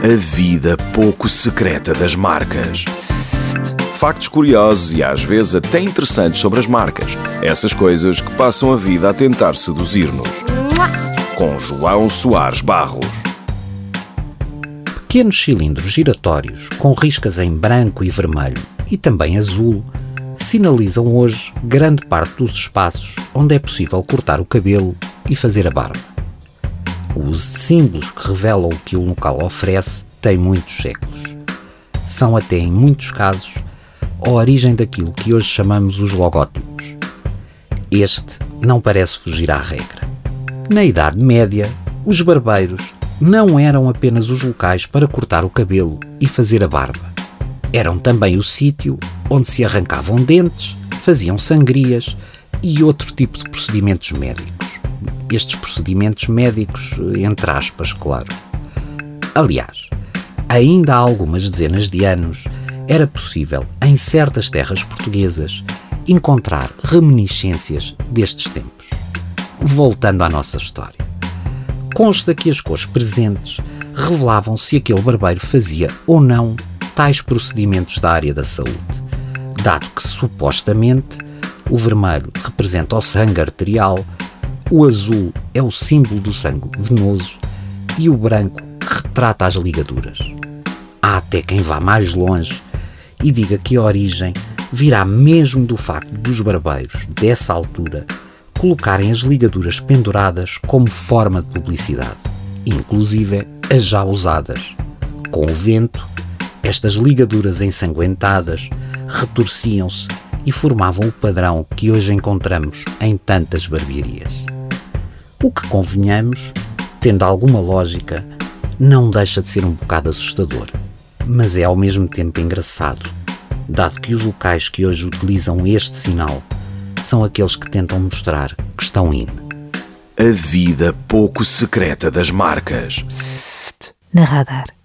A vida pouco secreta das marcas. Factos curiosos e às vezes até interessantes sobre as marcas. Essas coisas que passam a vida a tentar seduzir-nos. Com João Soares Barros. Pequenos cilindros giratórios com riscas em branco e vermelho e também azul sinalizam hoje grande parte dos espaços onde é possível cortar o cabelo e fazer a barba. O uso de símbolos que revelam o que o local oferece tem muitos séculos. São até, em muitos casos, a origem daquilo que hoje chamamos os logótipos. Este não parece fugir à regra. Na Idade Média, os barbeiros não eram apenas os locais para cortar o cabelo e fazer a barba. Eram também o sítio onde se arrancavam dentes, faziam sangrias e outro tipo de procedimentos médicos estes procedimentos médicos, entre aspas, claro. Aliás, ainda há algumas dezenas de anos, era possível, em certas terras portuguesas, encontrar reminiscências destes tempos. Voltando à nossa história. Consta que as cores presentes revelavam se aquele barbeiro fazia ou não tais procedimentos da área da saúde, dado que supostamente o vermelho representa o sangue arterial o azul é o símbolo do sangue venoso e o branco retrata as ligaduras. Há até quem vá mais longe e diga que a origem virá mesmo do facto dos barbeiros, dessa altura, colocarem as ligaduras penduradas como forma de publicidade, inclusive as já usadas. Com o vento, estas ligaduras ensanguentadas retorciam-se e formavam o padrão que hoje encontramos em tantas barbearias. O que convenhamos, tendo alguma lógica, não deixa de ser um bocado assustador, mas é ao mesmo tempo engraçado, dado que os locais que hoje utilizam este sinal são aqueles que tentam mostrar que estão in. A vida pouco secreta das marcas. Na radar.